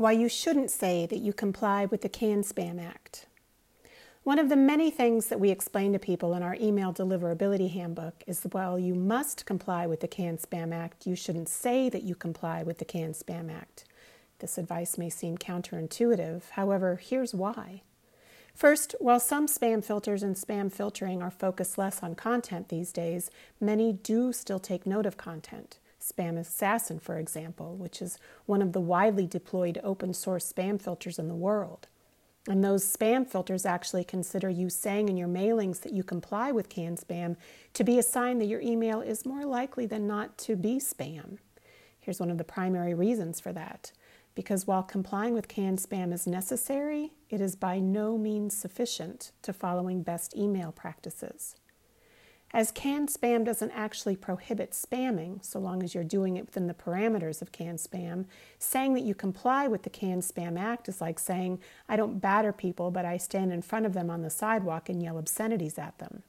why you shouldn't say that you comply with the CAN Spam Act. One of the many things that we explain to people in our email deliverability handbook is that while you must comply with the CAN Spam Act, you shouldn't say that you comply with the CAN Spam Act. This advice may seem counterintuitive, however, here's why. First, while some spam filters and spam filtering are focused less on content these days, many do still take note of content. SpamAssassin, for example, which is one of the widely deployed open source spam filters in the world. And those spam filters actually consider you saying in your mailings that you comply with CAN spam to be a sign that your email is more likely than not to be spam. Here's one of the primary reasons for that. Because while complying with CAN spam is necessary, it is by no means sufficient to following best email practices. As CAN spam doesn't actually prohibit spamming, so long as you're doing it within the parameters of CAN spam, saying that you comply with the CAN spam act is like saying, I don't batter people, but I stand in front of them on the sidewalk and yell obscenities at them.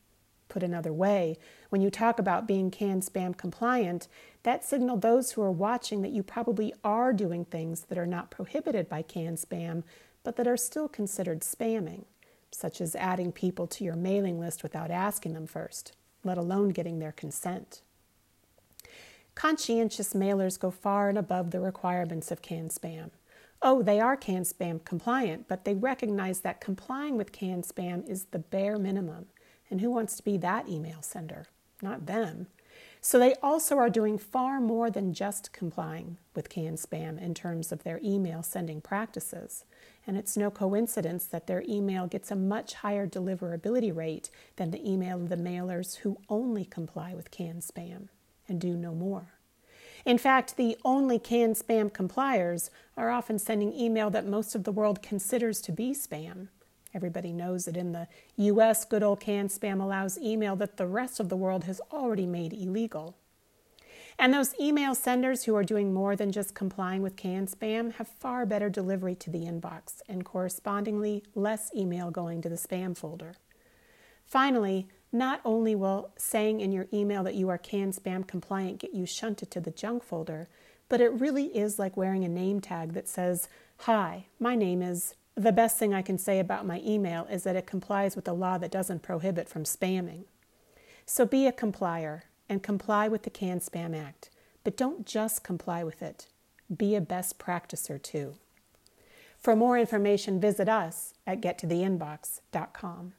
Put another way, when you talk about being CAN spam compliant, that signal those who are watching that you probably are doing things that are not prohibited by CAN spam, but that are still considered spamming, such as adding people to your mailing list without asking them first let alone getting their consent. Conscientious mailers go far and above the requirements of CAN spam. Oh, they are CAN spam compliant, but they recognize that complying with CAN spam is the bare minimum. And who wants to be that email sender? Not them. So they also are doing far more than just complying with CAN spam in terms of their email sending practices. And it's no coincidence that their email gets a much higher deliverability rate than the email of the mailers who only comply with CAN spam and do no more. In fact, the only CAN spam compliers are often sending email that most of the world considers to be spam Everybody knows that in the US, good old CAN spam allows email that the rest of the world has already made illegal. And those email senders who are doing more than just complying with CAN spam have far better delivery to the inbox and correspondingly less email going to the spam folder. Finally, not only will saying in your email that you are CAN spam compliant get you shunted to the junk folder, but it really is like wearing a name tag that says, Hi, my name is the best thing I can say about my email is that it complies with a law that doesn't prohibit from spamming. So be a complier and comply with the CAN Spam Act, but don't just comply with it. Be a best practicer too. For more information, visit us at gettotheinbox.com.